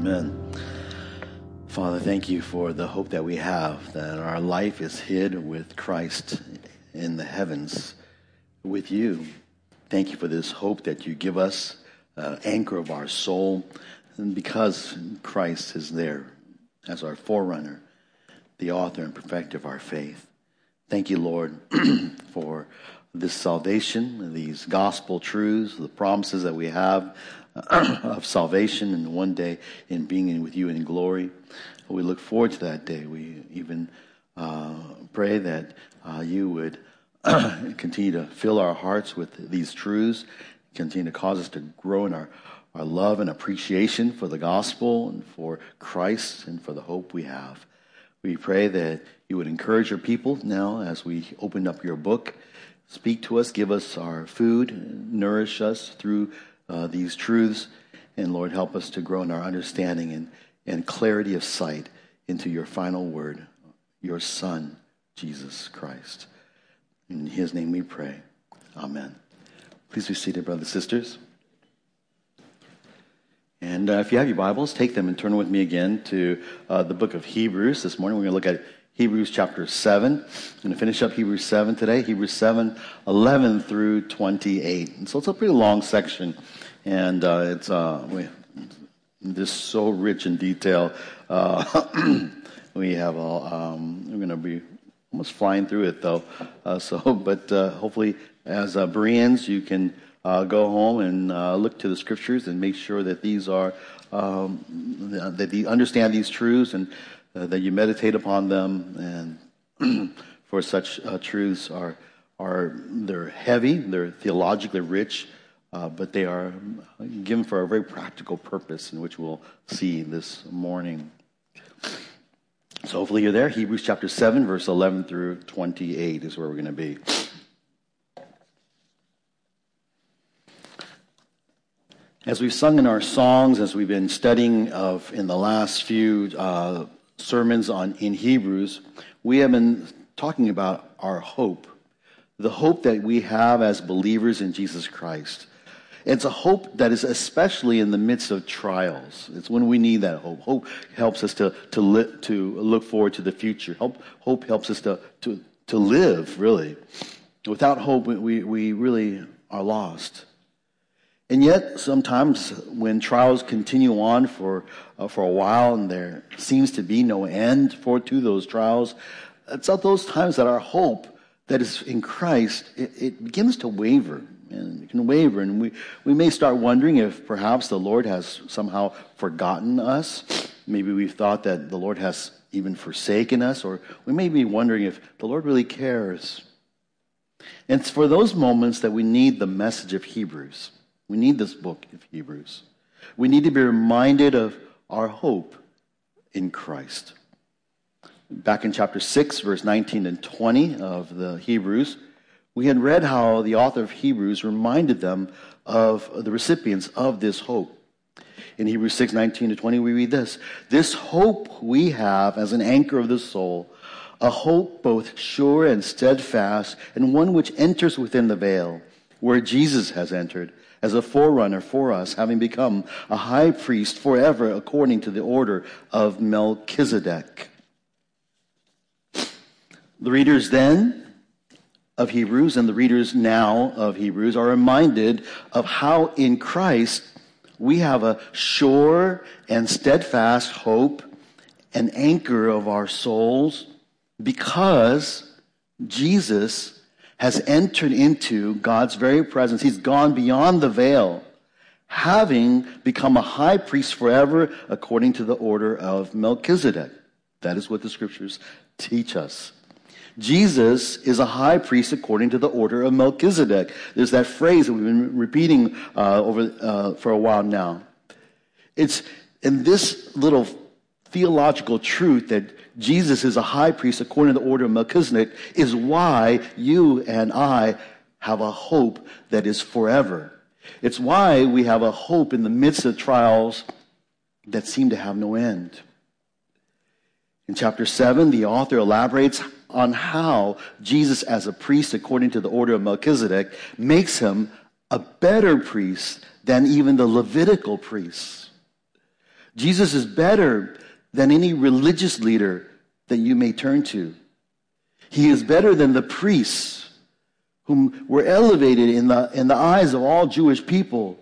Amen. Father, thank you for the hope that we have that our life is hid with Christ in the heavens with you. Thank you for this hope that you give us, uh, anchor of our soul, and because Christ is there as our forerunner, the author and perfecter of our faith. Thank you, Lord, for this salvation, these gospel truths, the promises that we have of salvation and one day in being with you in glory. We look forward to that day. We even uh, pray that uh, you would continue to fill our hearts with these truths, continue to cause us to grow in our, our love and appreciation for the gospel and for Christ and for the hope we have. We pray that you would encourage your people now as we open up your book. Speak to us, give us our food, nourish us through uh, these truths. And Lord, help us to grow in our understanding and, and clarity of sight into your final word, your Son, Jesus Christ. In his name we pray. Amen. Please be seated, brothers and sisters. And uh, if you have your Bibles, take them and turn with me again to uh, the book of Hebrews. This morning we're going to look at Hebrews chapter 7. I'm going to finish up Hebrews 7 today, Hebrews 7, 11 through 28. And so it's a pretty long section, and uh, it's uh, just so rich in detail. Uh, we have all, um, we're going to be almost flying through it though. Uh, so, but uh, hopefully, as uh, Bereans, you can uh, go home and uh, look to the scriptures and make sure that these are um, that you understand these truths and uh, that you meditate upon them, and for such uh, truths are are they're heavy, they're theologically rich, uh, but they are given for a very practical purpose, in which we'll see this morning. So hopefully you're there. Hebrews chapter 7, verse 11 through 28 is where we're going to be. As we've sung in our songs, as we've been studying of in the last few uh, sermons on in Hebrews, we have been talking about our hope, the hope that we have as believers in Jesus Christ. It's a hope that is especially in the midst of trials. It's when we need that hope. Hope helps us to, to, li- to look forward to the future. Hope, hope helps us to, to, to live, really. Without hope, we, we really are lost. And yet, sometimes when trials continue on for, uh, for a while and there seems to be no end for to those trials, it's at those times that our hope that is in Christ, it, it begins to waver and it can waver. And we, we may start wondering if perhaps the Lord has somehow forgotten us. Maybe we've thought that the Lord has even forsaken us, or we may be wondering if the Lord really cares. And it's for those moments that we need the message of Hebrews. We need this book of Hebrews. We need to be reminded of our hope in Christ. Back in chapter 6, verse 19 and 20 of the Hebrews, we had read how the author of Hebrews reminded them of the recipients of this hope. In Hebrews 6, 19 to 20, we read this This hope we have as an anchor of the soul, a hope both sure and steadfast, and one which enters within the veil, where Jesus has entered as a forerunner for us, having become a high priest forever according to the order of Melchizedek. The readers then of Hebrews and the readers now of Hebrews are reminded of how in Christ we have a sure and steadfast hope, an anchor of our souls, because Jesus has entered into God's very presence. He's gone beyond the veil, having become a high priest forever according to the order of Melchizedek. That is what the scriptures teach us. Jesus is a high priest according to the order of Melchizedek. There's that phrase that we've been repeating uh, over uh, for a while now. It's in this little theological truth that Jesus is a high priest according to the order of Melchizedek is why you and I have a hope that is forever. It's why we have a hope in the midst of trials that seem to have no end. In chapter 7, the author elaborates on how Jesus, as a priest according to the order of Melchizedek, makes him a better priest than even the Levitical priests. Jesus is better than any religious leader that you may turn to. He is better than the priests whom were elevated in the, in the eyes of all Jewish people.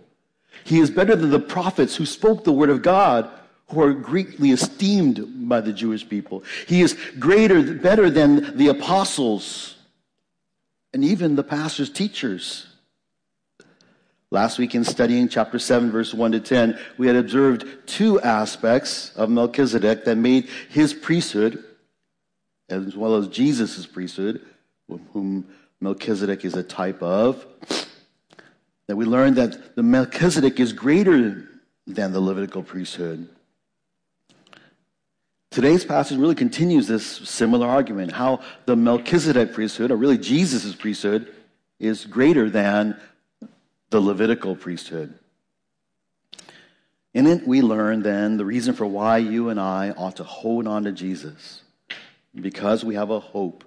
He is better than the prophets who spoke the word of God, who are greatly esteemed by the Jewish people. He is greater, better than the apostles and even the pastors' teachers. Last week in studying chapter 7, verse 1 to 10, we had observed two aspects of Melchizedek that made his priesthood, as well as Jesus' priesthood, whom Melchizedek is a type of, that we learned that the Melchizedek is greater than the Levitical priesthood. Today's passage really continues this similar argument how the Melchizedek priesthood, or really Jesus' priesthood, is greater than the Levitical priesthood. In it, we learn then the reason for why you and I ought to hold on to Jesus. Because we have a hope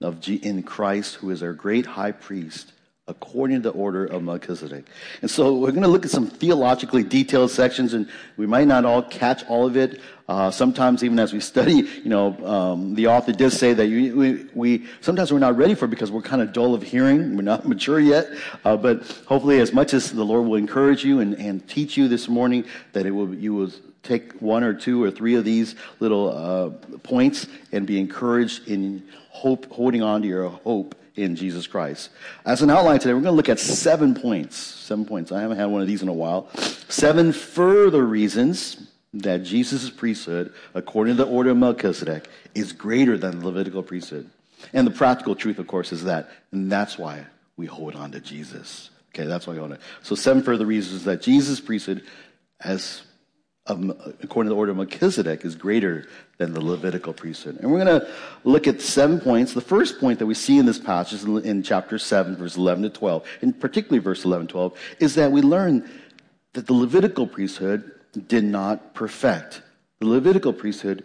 of G- in Christ, who is our great high priest, according to the order of Melchizedek. And so we're going to look at some theologically detailed sections, and we might not all catch all of it. Uh, sometimes, even as we study, you know, um, the author does say that you, we, we, sometimes we're not ready for it because we're kind of dull of hearing. We're not mature yet. Uh, but hopefully, as much as the Lord will encourage you and, and teach you this morning, that it will you will take one or two or three of these little uh, points and be encouraged in hope, holding on to your hope in Jesus Christ. As an outline today, we're going to look at seven points. Seven points. I haven't had one of these in a while. Seven further reasons that Jesus' priesthood, according to the order of Melchizedek, is greater than the Levitical priesthood. And the practical truth, of course, is that, and that's why we hold on to Jesus. Okay, that's why we hold on. So, seven further reasons that Jesus' priesthood, as according to the order of Melchizedek, is greater than the Levitical priesthood. And we're going to look at seven points. The first point that we see in this passage in chapter 7, verse 11 to 12, and particularly verse 11 to 12, is that we learn that the Levitical priesthood did not perfect. The Levitical priesthood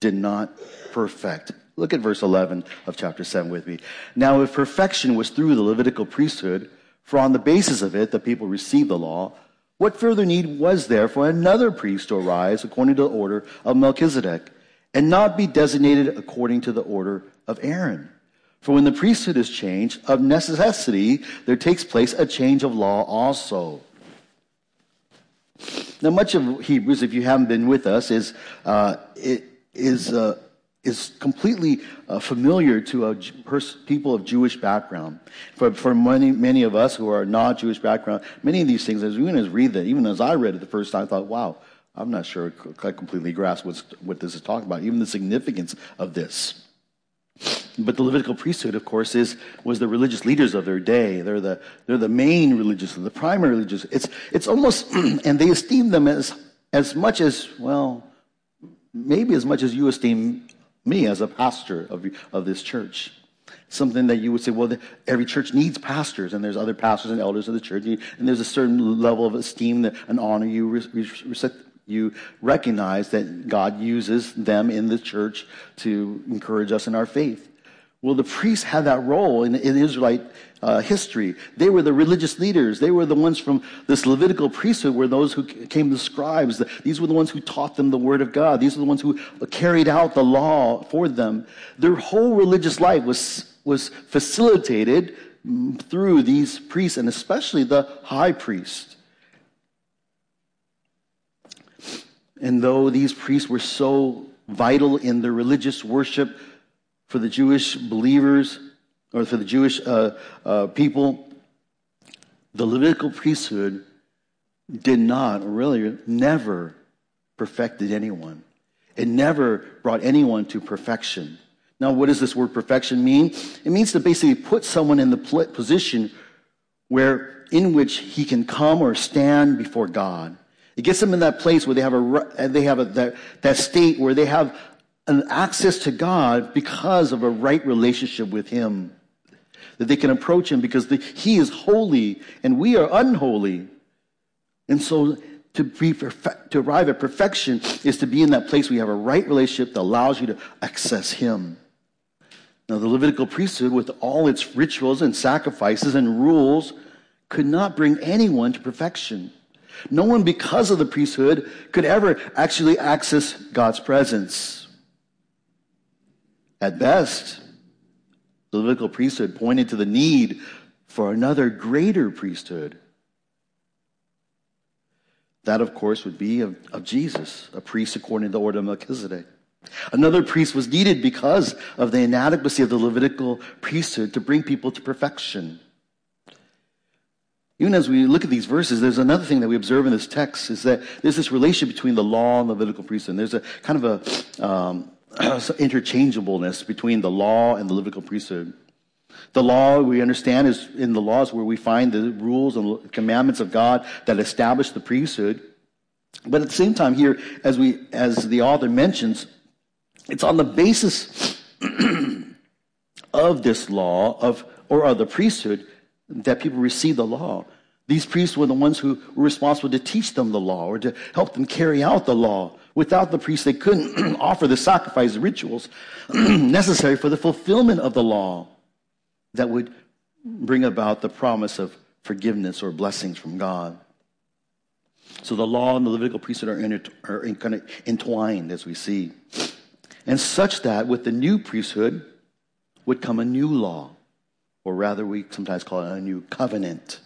did not perfect. Look at verse 11 of chapter 7 with me. Now, if perfection was through the Levitical priesthood, for on the basis of it the people received the law, what further need was there for another priest to arise according to the order of Melchizedek, and not be designated according to the order of Aaron? For when the priesthood is changed, of necessity there takes place a change of law also. Now, much of Hebrews, if you haven't been with us, is uh, it is uh, is completely uh, familiar to a people of Jewish background. For, for many, many of us who are not Jewish background, many of these things, as we read that, even as I read it the first time, I thought, wow, I'm not sure I completely grasp what this is talking about, even the significance of this. But the Levitical priesthood, of course, is was the religious leaders of their day. They're the they're the main religious, the primary religious. It's it's almost, and they esteem them as as much as well, maybe as much as you esteem me as a pastor of of this church. Something that you would say, well, every church needs pastors, and there's other pastors and elders of the church, and there's a certain level of esteem and honor you you recognize that God uses them in the church to encourage us in our faith. Well, the priests had that role in, in Israelite uh, history. They were the religious leaders. They were the ones from this Levitical priesthood were those who came the scribes. These were the ones who taught them the word of God. These were the ones who carried out the law for them. Their whole religious life was, was facilitated through these priests and especially the high priest. And though these priests were so vital in their religious worship, for the Jewish believers or for the Jewish uh, uh, people, the Levitical priesthood did not, or really never, perfected anyone. It never brought anyone to perfection. Now, what does this word perfection mean? It means to basically put someone in the position where, in which he can come or stand before God. It gets them in that place where they have a, they have a, that, that state where they have an access to God because of a right relationship with Him. That they can approach Him because the, He is holy and we are unholy. And so to, be perfect, to arrive at perfection is to be in that place where you have a right relationship that allows you to access Him. Now, the Levitical priesthood, with all its rituals and sacrifices and rules, could not bring anyone to perfection. No one, because of the priesthood, could ever actually access God's presence. At best, the Levitical priesthood pointed to the need for another greater priesthood. That, of course, would be of, of Jesus, a priest according to the order of Melchizedek. Another priest was needed because of the inadequacy of the Levitical priesthood to bring people to perfection. Even as we look at these verses, there's another thing that we observe in this text is that there's this relationship between the law and the Levitical priesthood. And There's a kind of a um, interchangeableness between the law and the Levitical priesthood. The law, we understand, is in the laws where we find the rules and commandments of God that establish the priesthood. But at the same time, here, as we, as the author mentions, it's on the basis of this law of, or of the priesthood that people receive the law. These priests were the ones who were responsible to teach them the law or to help them carry out the law. Without the priests, they couldn't offer the sacrifice rituals necessary for the fulfillment of the law that would bring about the promise of forgiveness or blessings from God. So the law and the Levitical priesthood are, inter- are in, kind of entwined, as we see. And such that with the new priesthood would come a new law, or rather, we sometimes call it a new covenant.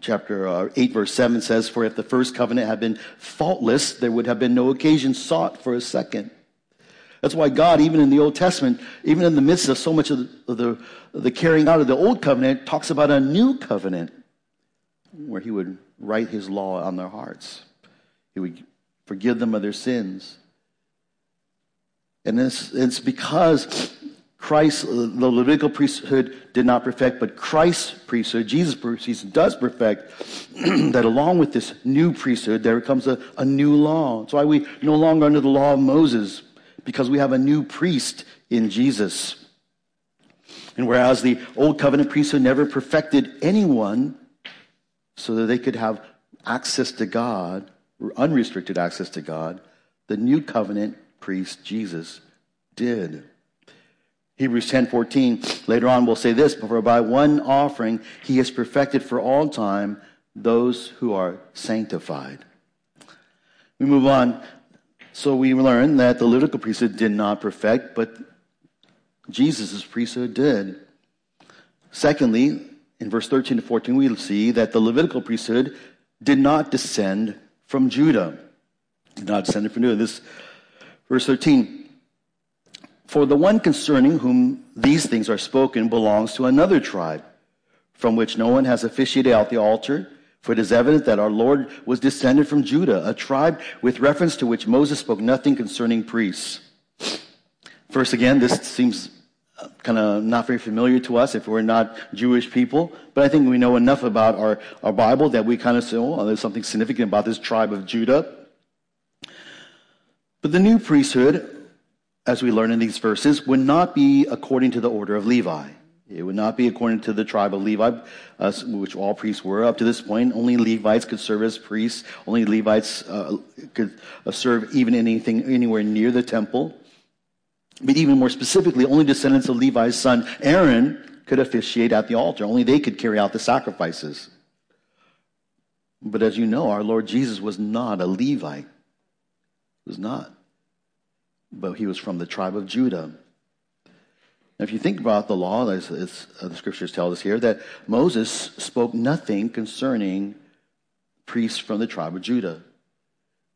Chapter uh, 8, verse 7 says, For if the first covenant had been faultless, there would have been no occasion sought for a second. That's why God, even in the Old Testament, even in the midst of so much of the, of the, carrying out of the Old Covenant, talks about a new covenant where He would write His law on their hearts. He would forgive them of their sins. And it's, it's because Christ, uh, the Levitical priesthood did not perfect, but Christ's priesthood, Jesus' priesthood, does perfect, that along with this new priesthood, there comes a, a new law. That's why we no longer under the law of Moses, because we have a new priest in Jesus. And whereas the old covenant priesthood never perfected anyone so that they could have access to God, unrestricted access to God, the new covenant priest, Jesus, did. Hebrews 10:14 later on we'll say this, for by one offering he has perfected for all time those who are sanctified. We move on. So we learn that the Levitical priesthood did not perfect, but Jesus' priesthood did. Secondly, in verse 13 to 14, we see that the Levitical priesthood did not descend from Judah. Did not descend from Judah. This verse 13. For the one concerning whom these things are spoken belongs to another tribe, from which no one has officiated out the altar for it is evident that our Lord was descended from Judah, a tribe with reference to which Moses spoke nothing concerning priests. First, again, this seems uh, kind of not very familiar to us if we're not Jewish people, but I think we know enough about our, our Bible that we kind of say, oh, there's something significant about this tribe of Judah. But the new priesthood, as we learn in these verses, would not be according to the order of Levi. It would not be according to the tribe of Levi, uh, which all priests were. Up to this point, only Levites could serve as priests. Only Levites uh, could uh, serve even anything anywhere near the temple. But even more specifically, only descendants of Levi's son Aaron could officiate at the altar. Only they could carry out the sacrifices. But as you know, our Lord Jesus was not a Levite. He was not. But he was from the tribe of Judah. Now, if you think about the law, as, as the scriptures tell us here, that Moses spoke nothing concerning priests from the tribe of Judah.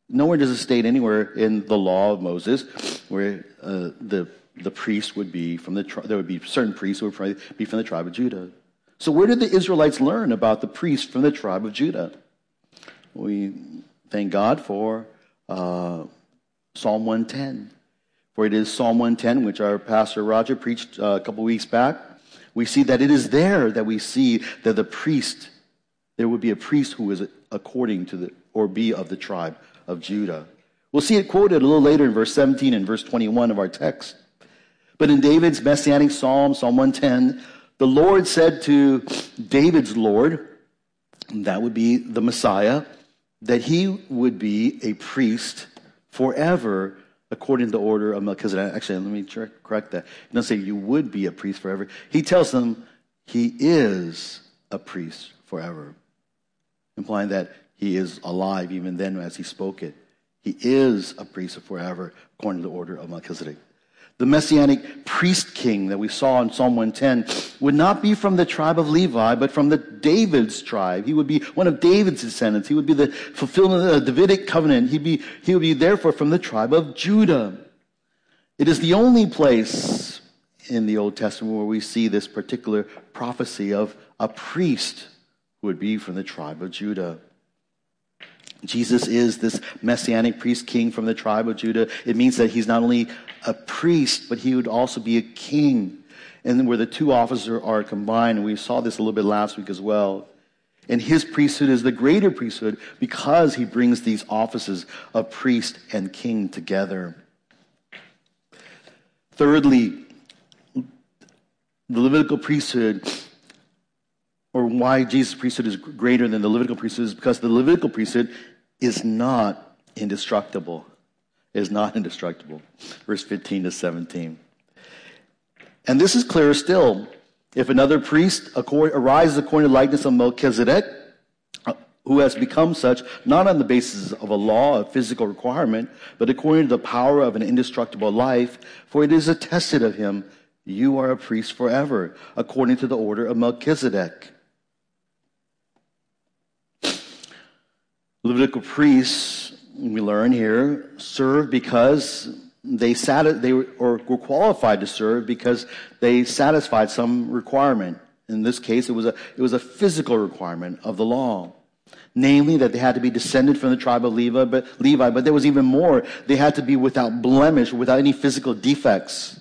Nowhere does it state anywhere in the law of Moses where uh, the the priest would be from the tri- there would be certain priests who would be from the tribe of Judah. So where did the Israelites learn about the priests from the tribe of Judah? We thank God for uh, Psalm 110. For it is Psalm 110, which our pastor Roger preached uh, a couple weeks back. We see that it is there that we see that the priest, there would be a priest who is according to the, or be of the tribe of Judah. We'll see it quoted a little later in verse 17 and verse 21 of our text. But in David's messianic psalm, Psalm 110, the Lord said to David's Lord, that would be the Messiah, that he would be a priest forever according to the order of Melchizedek. Actually, let me correct that. He doesn't say you would be a priest forever. He tells them he is a priest forever. implying that he is alive even then as he spoke it. He is a priest forever, according to the order of Melchizedek. The messianic priest king that we saw in Psalm 110 would not be from the tribe of Levi, but from the David's tribe. He would be one of David's descendants. He would be the fulfillment of the Davidic covenant. He'd be, he would be therefore from the tribe of Judah. It is the only place in the Old Testament where we see this particular prophecy of a priest who would be from the tribe of Judah. Jesus is this messianic priest king from the tribe of Judah. It means that he's not only a priest, but he would also be a king. And where the two offices are combined, and we saw this a little bit last week as well. And his priesthood is the greater priesthood because he brings these offices of priest and king together. Thirdly, the Levitical priesthood or why Jesus' priesthood is greater than the Levitical priesthood is because the Levitical priesthood is not indestructible. Is not indestructible. Verse 15 to 17. And this is clearer still. If another priest arises according to likeness of Melchizedek, uh, who has become such, not on the basis of a law, a physical requirement, but according to the power of an indestructible life, for it is attested of him, you are a priest forever, according to the order of Melchizedek. Levitical priests, we learn here, served because they sat, they were, or were qualified to serve because they satisfied some requirement. In this case, it was a, it was a physical requirement of the law. Namely, that they had to be descended from the tribe of Levi, but Levi, but there was even more. They had to be without blemish, without any physical defects.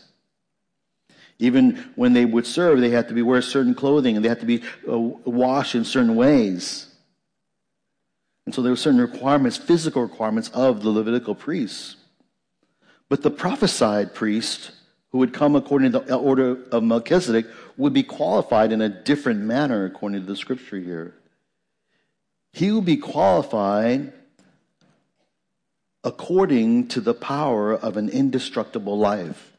Even when they would serve, they had to be wear certain clothing and they had to be uh, washed in certain ways. And so there were certain requirements, physical requirements of the Levitical priests. But the prophesied priest, who would come according to the order of Melchizedek, would be qualified in a different manner according to the scripture here. He would be qualified according to the power of an indestructible life.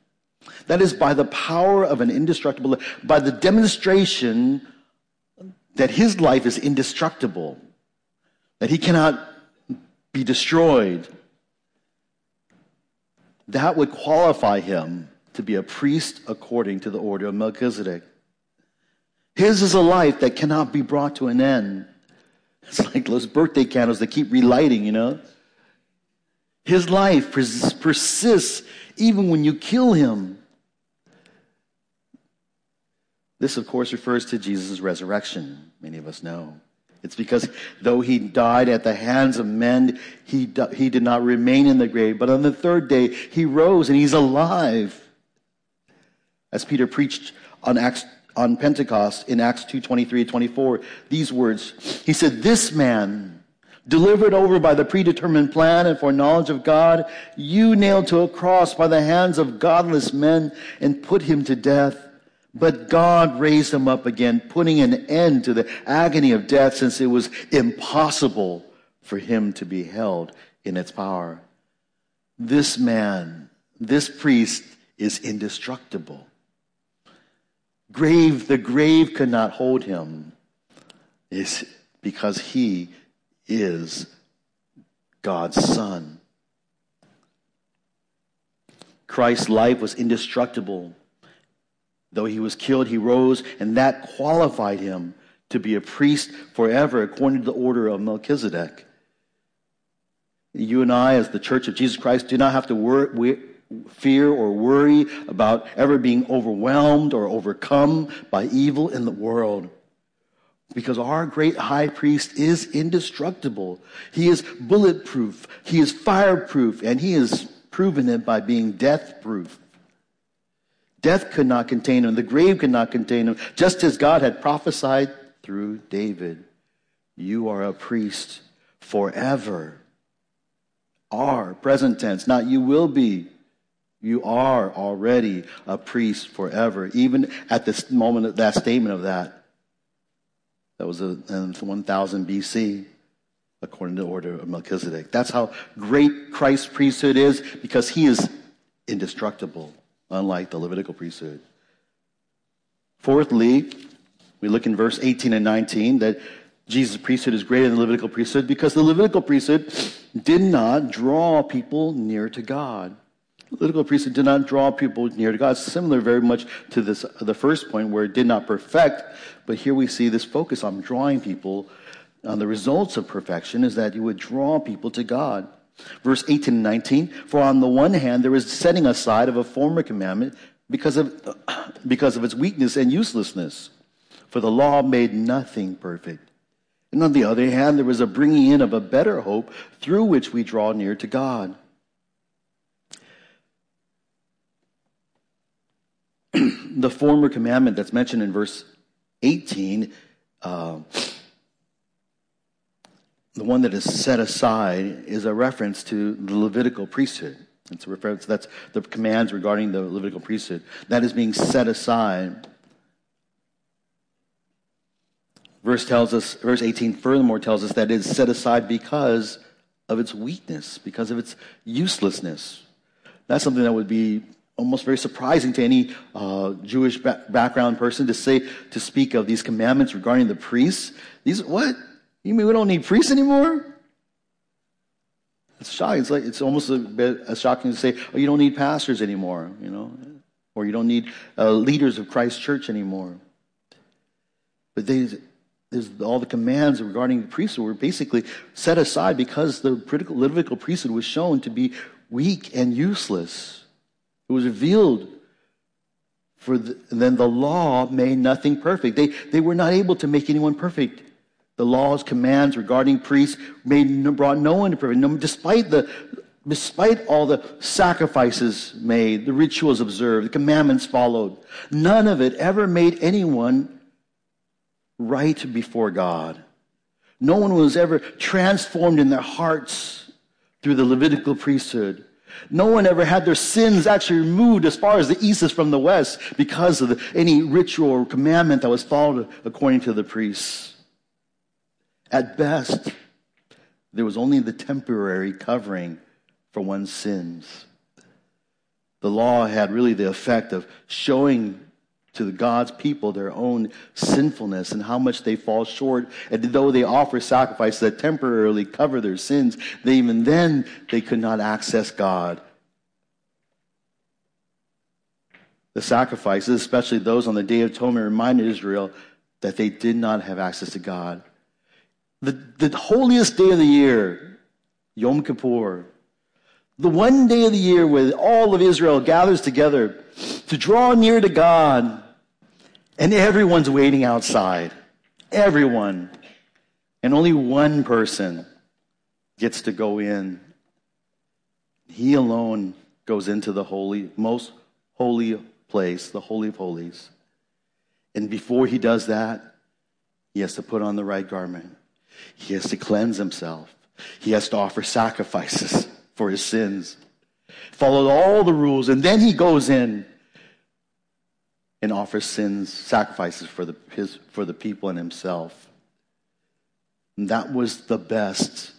That is, by the power of an indestructible, life, by the demonstration that his life is indestructible that he cannot be destroyed, that would qualify him to be a priest according to the order of Melchizedek. His is a life that cannot be brought to an end. It's like those birthday candles that keep relighting, you know? His life pers- persists even when you kill him. This, of course, refers to Jesus' resurrection, many of us know. It's because though he died at the hands of men, he, he did not remain in the grave. But on the third day, he rose and he's alive. As Peter preached on Acts on Pentecost in Acts 2 23 24, these words. He said, This man, delivered over by the predetermined plan and foreknowledge of God, you nailed to a cross by the hands of godless men and put him to death. But God raised him up again, putting an end to the agony of death since it was impossible for him to be held in its power. This man, this priest is indestructible. Grave, the grave could not hold him is because he is God's son. Christ's life was indestructible Though he was killed, he rose, and that qualified him to be a priest forever according to the order of Melchizedek. You and I, as the Church of Jesus Christ, do not have to wor- fear or worry about ever being overwhelmed or overcome by evil in the world. Because our great high priest is indestructible. He is bulletproof. He is fireproof. And he has proven it by being death proof. Death could not contain him. The grave could not contain him. Just as God had prophesied through David, you are a priest forever. Are, present tense, not you will be. You are already a priest forever. Even at this moment of that statement of that, that was uh, in 1000 BC, according to the order of Melchizedek. That's how great Christ's priesthood is because he is indestructible unlike the Levitical priesthood. Fourthly, we look in verse 18 and 19 that Jesus' priesthood is greater than the Levitical priesthood because the Levitical priesthood did not draw people near to God. The Levitical priesthood did not draw people near to God. Similar very much to this, the first point where it did not perfect, but here we see this focus on drawing people on the results of perfection is that you would draw people to God. Verse 18 and 19, for on the one hand, there is setting aside of a former commandment because of, because of its weakness and uselessness. For the law made nothing perfect. And on the other hand, there was a bringing in of a better hope through which we draw near to God. the former commandment that's mentioned in verse 18, uh, the one that is set aside, is a reference to the Levitical priesthood. It's a reference, that's the commands regarding the Levitical priesthood. That is being set aside. Verse tells us, verse 18 furthermore tells us that it is set aside because of its weakness, because of its uselessness. That's something that would be almost very surprising to any uh, Jewish ba- background person to say, to speak of these commandments regarding the priests. These, what? You mean we don't need priests anymore? It's shocking. It's like it's almost a bit shocking to say, "Oh, you don't need pastors anymore," you know, or you don't need uh, leaders of Christ Church anymore. But there's all the commands regarding the priesthood were basically set aside because the Levitical priesthood was shown to be weak and useless. It was revealed. For the, then the law made nothing perfect. They, they were not able to make anyone perfect. The laws, commands regarding priests made, brought no one to perfect. No, despite, the, despite all the sacrifices made, the rituals observed, the commandments followed, none of it ever made anyone right before God. No one was ever transformed in their hearts through the Levitical priesthood. No one ever had their sins actually removed as far as the east is from the west because of the, any ritual or commandment that was followed according to the priests. At best, there was only the temporary covering for one's sins. The law had really the effect of showing to God's people their own sinfulness and how much they fall short. And though they offer sacrifices that temporarily cover their sins, they even then they could not access God. The sacrifices, especially those on the Day of Atonement, reminded Israel that they did not have access to God the, the holiest day of the year, Yom Kippur, the one day of the year where all of Israel gathers together to draw near to God, and everyone's waiting outside. Everyone. And only one person gets to go in. He alone goes into the holy, most holy place, the Holy of Holies. And before he does that, he has to put on the right garment. He has to cleanse himself. He has to offer sacrifices for his sins. Follow all the rules, and then he goes in and offers sins, sacrifices for the, his, for the people and himself. And that was the best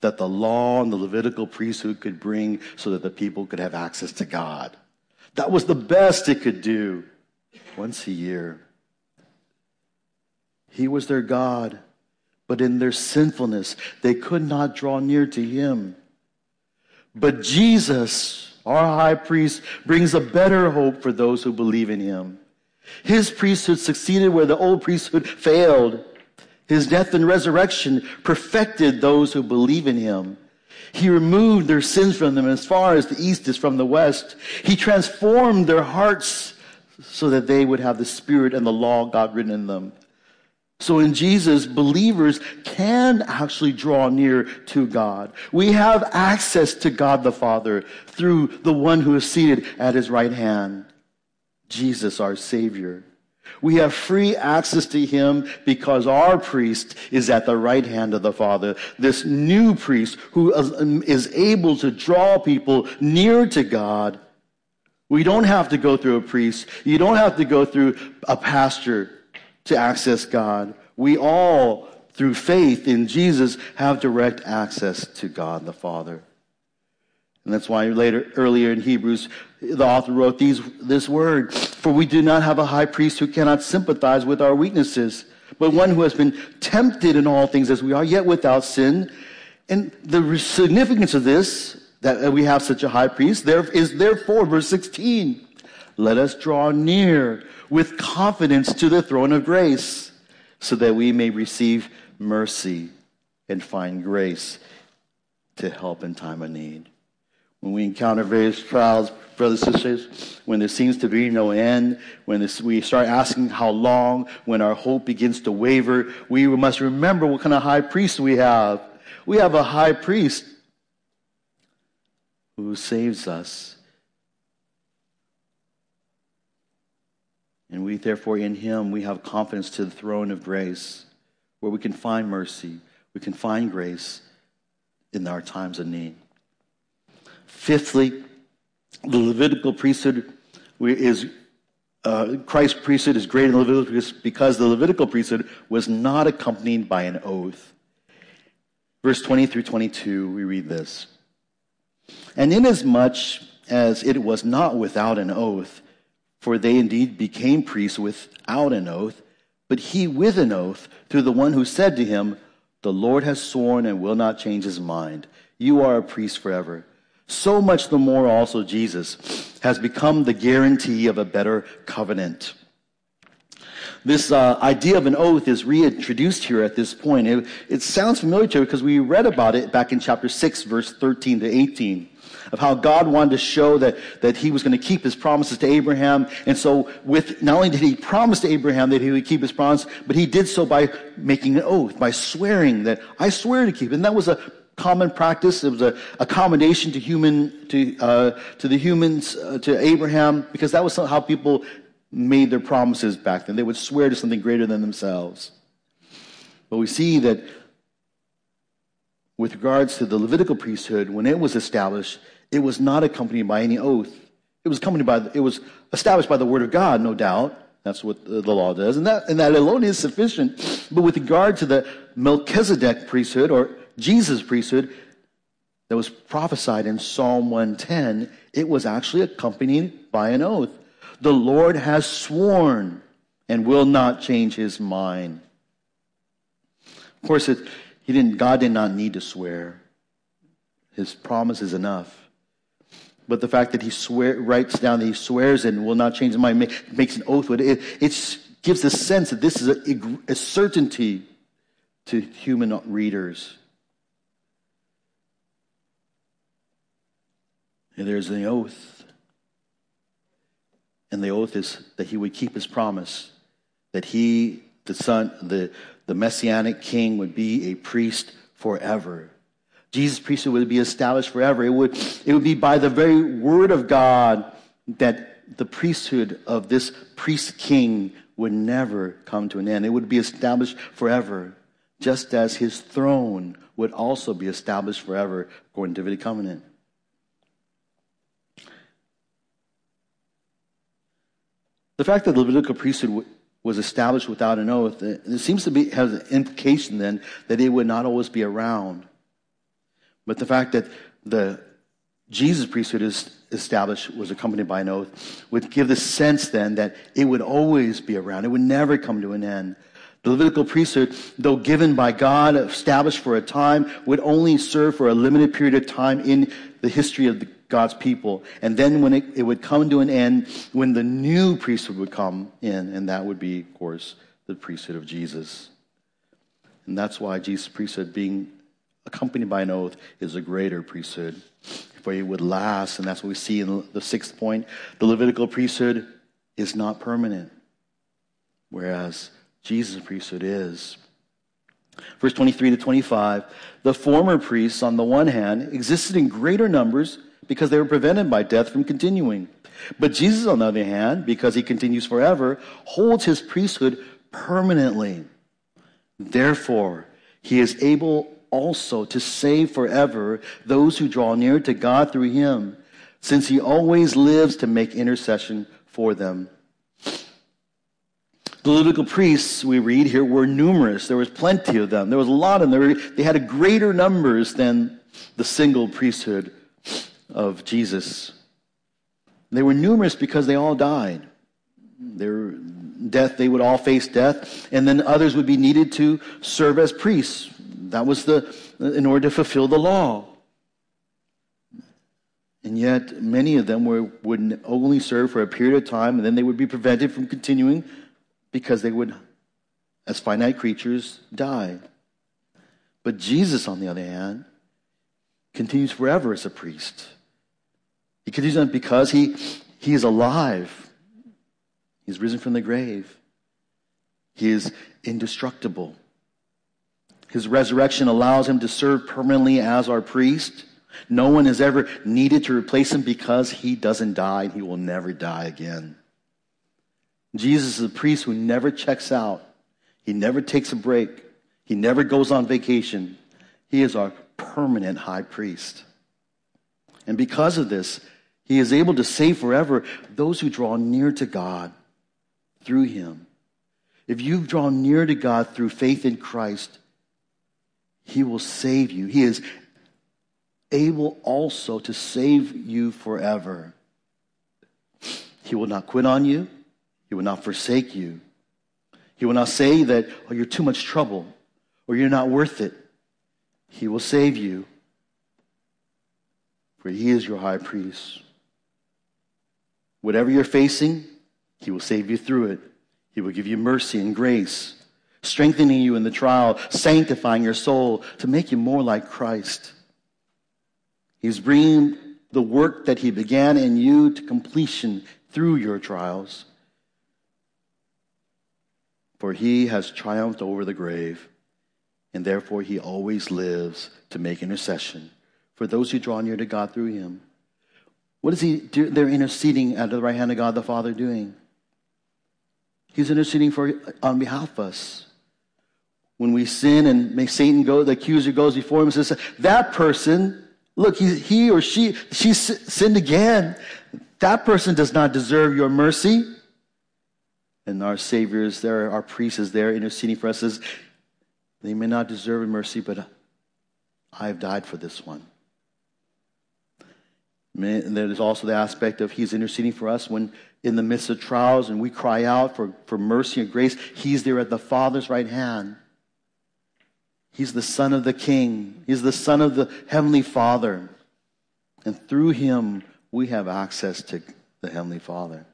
that the law and the Levitical priesthood could bring so that the people could have access to God. That was the best it could do once a year. He was their God but in their sinfulness, they could not draw near to him. But Jesus, our high priest, brings a better hope for those who believe in him. His priesthood succeeded where the old priesthood failed. His death and resurrection perfected those who believe in him. He removed their sins from them as far as the east is from the west. He transformed their hearts so that they would have the spirit and the law God written in them. So in Jesus, believers can actually draw near to God. We have access to God the Father through the one who is seated at his right hand, Jesus, our Savior. We have free access to him because our priest is at the right hand of the Father. This new priest who is um, able to draw people near to God. We don't have to go through a priest. You don't have to go through a pastor to access God. We all, through faith in Jesus, have direct access to God the Father. And that's why later, earlier in Hebrews, the author wrote these, this word, for we do not have a high priest who cannot sympathize with our weaknesses, but one who has been tempted in all things as we are, yet without sin. And the significance of this, that we have such a high priest, there is therefore, verse 16, let us draw near with confidence to the throne of grace so that we may receive mercy and find grace to help in time of need. When we encounter various trials, brothers and sisters, when there seems to be no end, when this, we start asking how long, when our hope begins to waver, we must remember what kind of high priest we have. We have a high priest who saves us. And we, therefore, in him, we have confidence to the throne of grace where we can find mercy, we can find grace in our times of need. Fifthly, the Levitical priesthood is uh, Christ's priesthood is greater than Leviticus because because the Levitical priesthood was not accompanied by an oath. Verse 20 through 22, we read this. And inasmuch as it was not without an oath, for they indeed became priests without an oath, but he with an oath through the one who said to him, The Lord has sworn and will not change his mind. You are a priest forever. So much the more also Jesus has become the guarantee of a better covenant. This uh, idea of an oath is reintroduced here at this point. It, it sounds familiar to you because we read about it back in chapter 6, verse 13 to 18 of how God wanted to show that, that he was going to keep his promises to Abraham. And so with, not only did he promise to Abraham that he would keep his promise, but he did so by making an oath, by swearing that I swear to keep. And that was a common practice. It was a accommodation to human, to, uh, to the humans, uh, to Abraham, because that was how people made their promises back then. They would swear to something greater than themselves. But we see that with regards to the Levitical priesthood, when it was established, it was not accompanied by any oath. It was accompanied by, it was established by the word of God, no doubt. That's what the law does. And that, and that alone is sufficient. But with regard to the Melchizedek priesthood or Jesus' priesthood that was prophesied in Psalm 110, it was actually accompanied by an oath. The Lord has sworn and will not change his mind. Of course, it, he didn't, God did not need to swear. His promise is enough. But the fact that he swear, writes down that he swears and will not change his mind, makes an oath with it, it gives a sense that this is a, a certainty to human readers. And there's an oath. And the oath is that he would keep his promise, that he, the son, the, the messianic king, would be a priest forever. Jesus' priesthood would be established forever. It would, it would be by the very word of God that the priesthood of this priest king would never come to an end. It would be established forever, just as his throne would also be established forever according to the covenant. The fact that the Levitical priesthood was established without an oath, it seems to be, has an implication then that it would not always be around. But the fact that the Jesus priesthood is established was accompanied by an oath would give the sense then that it would always be around. It would never come to an end. The Levitical priesthood, though given by God, established for a time, would only serve for a limited period of time in the history of the, God's people. And then when it, it would come to an end, when the new priesthood would come in, and that would be, of course, the priesthood of Jesus. And that's why Jesus' priesthood being accompanied by an oath is a greater priesthood. For it would last, and that's what we see in the sixth point. The Levitical priesthood is not permanent, whereas Jesus' priesthood is. Verse 23 to 25 The former priests, on the one hand, existed in greater numbers because they were prevented by death from continuing. But Jesus, on the other hand, because he continues forever, holds his priesthood permanently. Therefore, he is able also to save forever those who draw near to God through him, since he always lives to make intercession for them. The Levitical priests, we read here, were numerous. There was plenty of them. There was a lot of them. They had a greater numbers than the single priesthood of Jesus. They were numerous because they all died. Their death, they would all face death, and then others would be needed to serve as priests. That was the, in order to fulfill the law. And yet, many of them were, would only serve for a period of time, and then they would be prevented from continuing because they would, as finite creatures, die. But Jesus, on the other hand, continues forever as a priest. He continues on because he, he is alive. He's risen from the grave. He is indestructible. His resurrection allows him to serve permanently as our priest. No one has ever needed to replace him because he doesn't die and he will never die again. Jesus is a priest who never checks out. He never takes a break. He never goes on vacation. He is our permanent high priest. And because of this, he is able to save forever those who draw near to God through him. If you've drawn near to God through faith in Christ, he will save you. He is able also to save you forever. He will not quit on you. He will not forsake you. He will not say that, oh, you're too much trouble or you're not worth it. He will save you, for he is your high priest. Whatever you're facing, he will save you through it. He will give you mercy and grace, strengthening you in the trial, sanctifying your soul to make you more like Christ. He's bringing the work that he began in you to completion through your trials. For he has triumphed over the grave, and therefore he always lives to make intercession for those who draw near to God through him. What is he do? They're interceding at the right hand of God the Father doing? He's interceding for on behalf of us. When we sin and make Satan go, the accuser goes before him and says, That person, look, he, he or she, she sinned again. That person does not deserve your mercy. And our Savior is there, our priest is there interceding for us. Says, they may not deserve mercy, but I have died for this one. And there's also the aspect of He's interceding for us when in the midst of trials and we cry out for, for mercy and grace. He's there at the Father's right hand. He's the Son of the King. He's the Son of the Heavenly Father. And through Him, we have access to the Heavenly Father.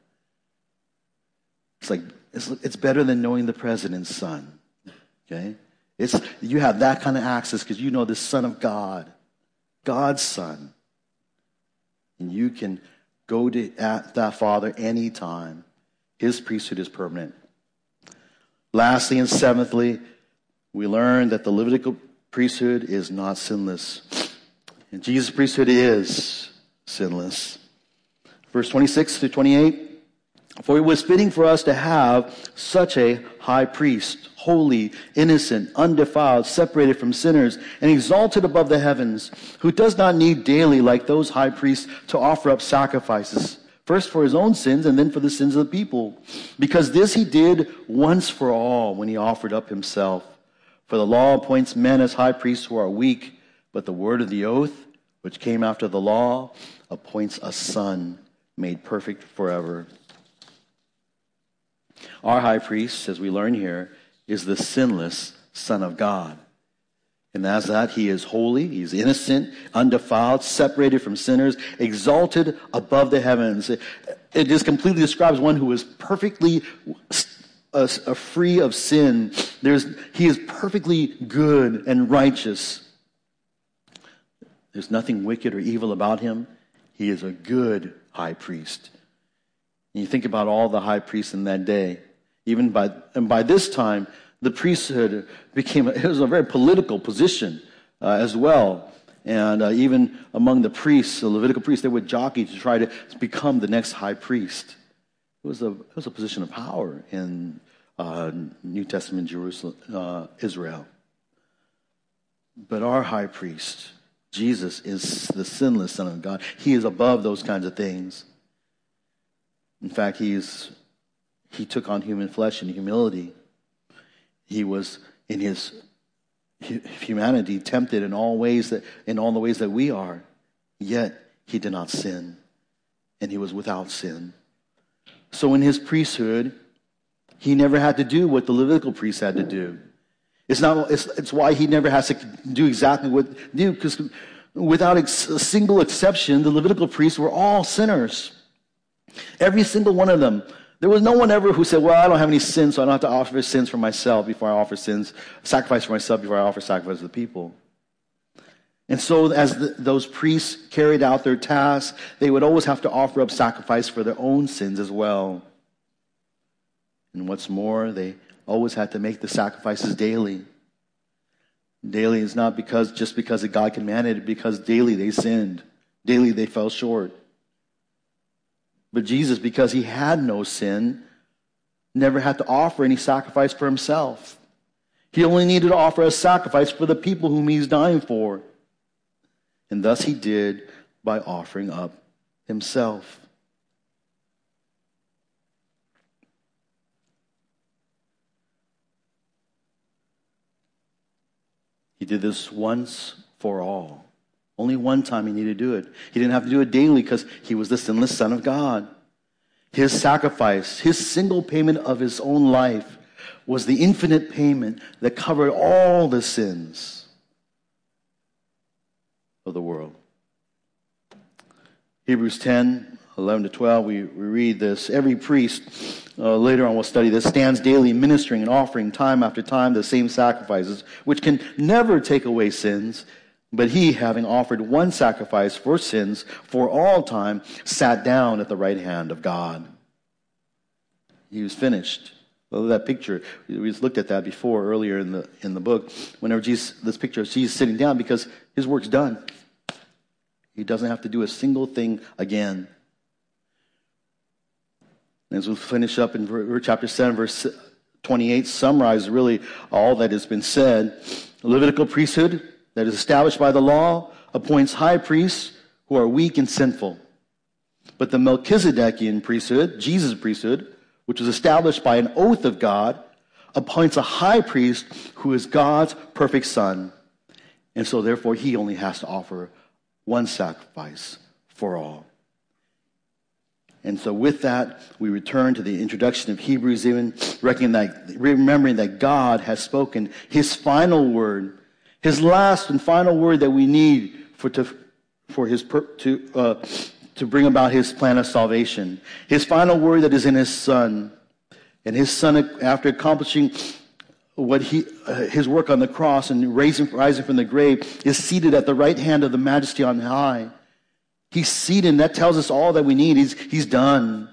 It's like, it's, it's better than knowing the president's son. Okay? It's, you have that kind of access because you know the Son of God, God's Son. And you can go to that Father anytime. His priesthood is permanent. Lastly and seventhly, we learn that the Levitical priesthood is not sinless. And Jesus' priesthood is sinless. Verse 26 through 28. For it was fitting for us to have such a high priest, holy, innocent, undefiled, separated from sinners, and exalted above the heavens, who does not need daily, like those high priests, to offer up sacrifices, first for his own sins and then for the sins of the people. Because this he did once for all when he offered up himself. For the law appoints men as high priests who are weak, but the word of the oath, which came after the law, appoints a son made perfect forever. Our high priest, as we learn here, is the sinless Son of God. And as that, he is holy, he's innocent, undefiled, separated from sinners, exalted above the heavens. It just completely describes one who is perfectly uh, uh, free of sin. There's, he is perfectly good and righteous. There's nothing wicked or evil about him. He is a good high priest. And you think about all the high priests in that day. Even by, and by this time, the priesthood became, it was a very political position uh, as well. And uh, even among the priests, the Levitical priests, they would jockey to try to become the next high priest. It was a, it was a position of power in uh, New Testament Jerusalem, uh, Israel. But our high priest, Jesus, is the sinless Son of God. He is above those kinds of things. In fact, he's, he took on human flesh in humility. He was in his humanity tempted in all ways that in all the ways that we are, yet he did not sin, and he was without sin. So in his priesthood, he never had to do what the Levitical priest had to do. It's not. It's, it's why he never has to do exactly what do because without ex- a single exception, the Levitical priests were all sinners. Every single one of them. There was no one ever who said, "Well, I don't have any sins, so I don't have to offer sins for myself before I offer sins, sacrifice for myself before I offer sacrifice to the people." And so, as the, those priests carried out their tasks, they would always have to offer up sacrifice for their own sins as well. And what's more, they always had to make the sacrifices daily. Daily is not because just because God commanded it, because daily they sinned. Daily they fell short. But Jesus, because he had no sin, never had to offer any sacrifice for himself. He only needed to offer a sacrifice for the people whom he's dying for. And thus he did by offering up himself. He did this once for all. Only one time he needed to do it. He didn't have to do it daily because he was the sinless Son of God. His sacrifice, his single payment of his own life, was the infinite payment that covered all the sins of the world. Hebrews 10 11 to 12, we, we read this. Every priest, uh, later on we'll study this, stands daily ministering and offering time after time the same sacrifices, which can never take away sins. But he, having offered one sacrifice for sins for all time, sat down at the right hand of God. He was finished. Well, that picture, we just looked at that before earlier in the, in the book. Whenever Jesus, this picture of Jesus sitting down because his work's done. He doesn't have to do a single thing again. As we finish up in chapter 7, verse 28, summarize really all that has been said. The Levitical priesthood that is established by the law appoints high priests who are weak and sinful. But the Melchizedekian priesthood, Jesus' priesthood, which was established by an oath of God, appoints a high priest who is God's perfect son. And so, therefore, he only has to offer one sacrifice for all. And so, with that, we return to the introduction of Hebrews, even remembering that God has spoken his final word, his last and final word that we need for, to, for his, to, uh, to bring about his plan of salvation. His final word that is in his Son. And his Son, after accomplishing what he, uh, his work on the cross and raising, rising from the grave, is seated at the right hand of the majesty on high. He's seated. and That tells us all that we need. He's, he's done.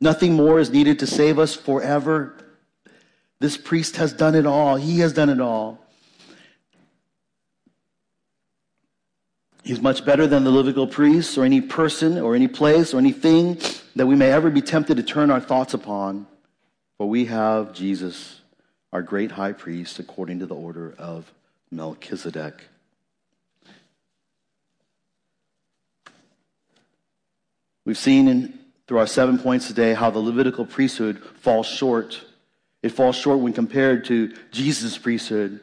Nothing more is needed to save us forever. This priest has done it all. He has done it all. He's much better than the Levitical priests or any person or any place or anything that we may ever be tempted to turn our thoughts upon. For we have Jesus, our great high priest, according to the order of Melchizedek. We've seen in, through our seven points today how the Levitical priesthood falls short. It falls short when compared to Jesus' priesthood.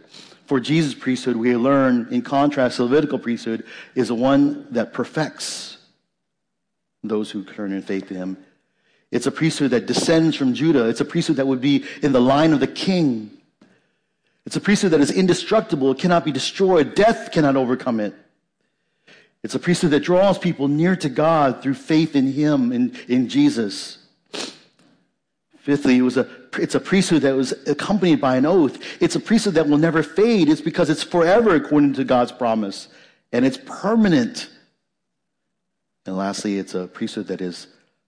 For Jesus' priesthood, we learn, in contrast, the Levitical priesthood is the one that perfects those who turn in faith to him. It's a priesthood that descends from Judah. It's a priesthood that would be in the line of the king. It's a priesthood that is indestructible. It cannot be destroyed. Death cannot overcome it. It's a priesthood that draws people near to God through faith in Him, in, in Jesus. Fifthly, it was a, it's a priesthood that was accompanied by an oath. It's a priesthood that will never fade. It's because it's forever according to God's promise. And it's permanent. And lastly, it's a priesthood that is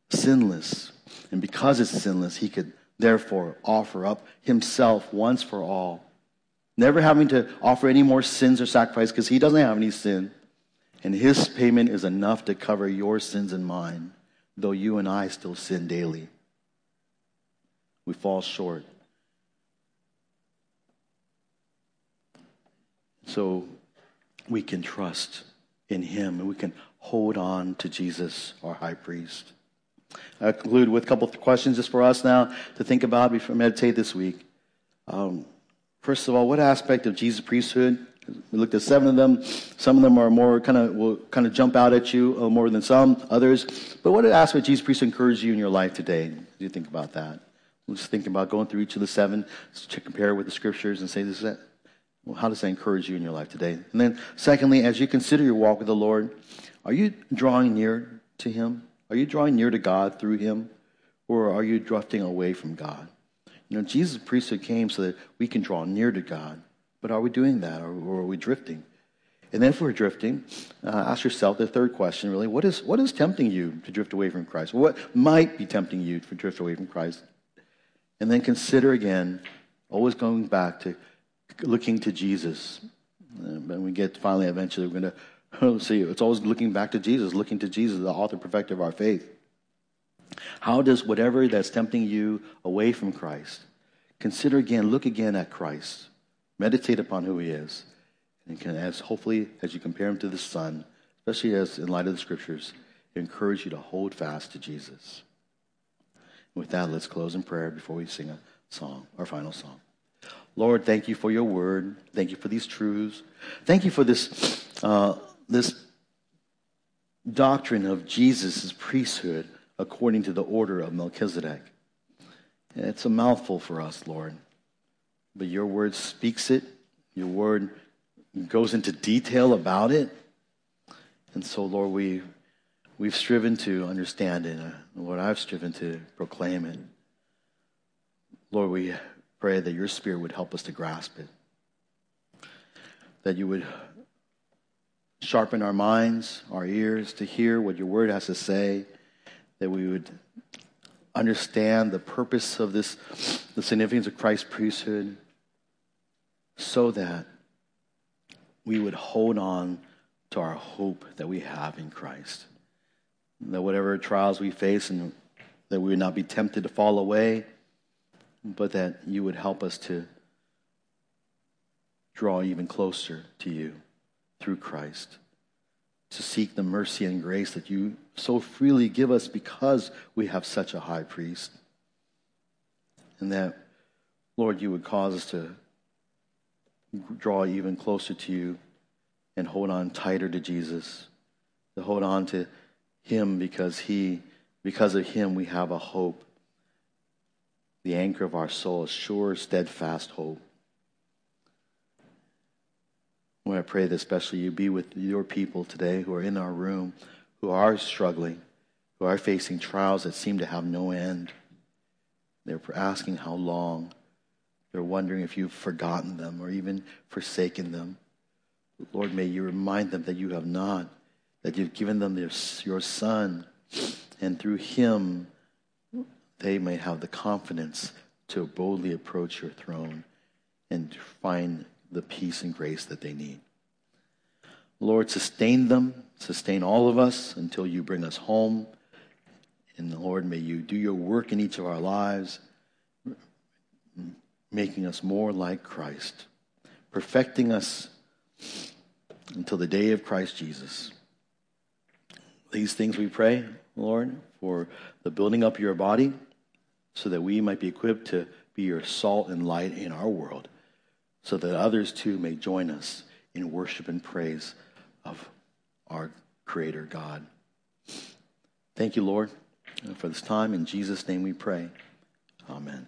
sinless. And because it's sinless, he could therefore offer up himself once for all. Never having to offer any more sins or sacrifice because he doesn't have any sin. And his payment is enough to cover your sins and mine, though you and I still sin daily. We fall short. So we can trust in him and we can hold on to Jesus, our high priest. I conclude with a couple of questions just for us now to think about before meditate this week. Um, first of all, what aspect of Jesus' priesthood We looked at seven of them. Some of them are more kind of will kind of jump out at you uh, more than some others. But what aspect of Jesus Priest encourage you in your life today? Do you think about that? We're just thinking about going through each of the seven to compare with the scriptures and say, "This is that." Well, how does that encourage you in your life today? And then, secondly, as you consider your walk with the Lord, are you drawing near to Him? Are you drawing near to God through Him, or are you drifting away from God? You know, Jesus' priesthood came so that we can draw near to God. But are we doing that, or, or are we drifting? And then, if we're drifting, uh, ask yourself the third question: really, what is what is tempting you to drift away from Christ? What might be tempting you to drift away from Christ? And then consider again, always going back to looking to Jesus. And when we get finally, eventually, we're going to see it's always looking back to Jesus, looking to Jesus, the author perfecter of our faith. How does whatever that's tempting you away from Christ, consider again, look again at Christ, meditate upon who He is, and can, as hopefully as you compare Him to the Son, especially as in light of the Scriptures, encourage you to hold fast to Jesus. With that, let's close in prayer before we sing a song, our final song. Lord, thank you for your word. Thank you for these truths. Thank you for this, uh, this doctrine of Jesus' priesthood according to the order of Melchizedek. It's a mouthful for us, Lord. But your word speaks it, your word goes into detail about it. And so, Lord, we, we've striven to understand it. Lord, I've striven to proclaim it. Lord, we pray that your Spirit would help us to grasp it, that you would sharpen our minds, our ears to hear what your word has to say, that we would understand the purpose of this, the significance of Christ's priesthood, so that we would hold on to our hope that we have in Christ. That whatever trials we face and that we would not be tempted to fall away, but that you would help us to draw even closer to you through Christ, to seek the mercy and grace that you so freely give us because we have such a high priest. And that, Lord, you would cause us to draw even closer to you and hold on tighter to Jesus, to hold on to him because he because of him we have a hope the anchor of our soul, a sure, steadfast hope. Lord, I pray that especially you be with your people today who are in our room, who are struggling, who are facing trials that seem to have no end. They're asking how long. They're wondering if you've forgotten them or even forsaken them. Lord, may you remind them that you have not, that you've given them their, your Son, and through him they may have the confidence to boldly approach your throne and find the peace and grace that they need. Lord, sustain them, sustain all of us until you bring us home. And Lord, may you do your work in each of our lives, making us more like Christ, perfecting us until the day of Christ Jesus. These things we pray, Lord, for the building up your body so that we might be equipped to be your salt and light in our world, so that others too may join us in worship and praise of our Creator God. Thank you, Lord, for this time. In Jesus' name we pray. Amen.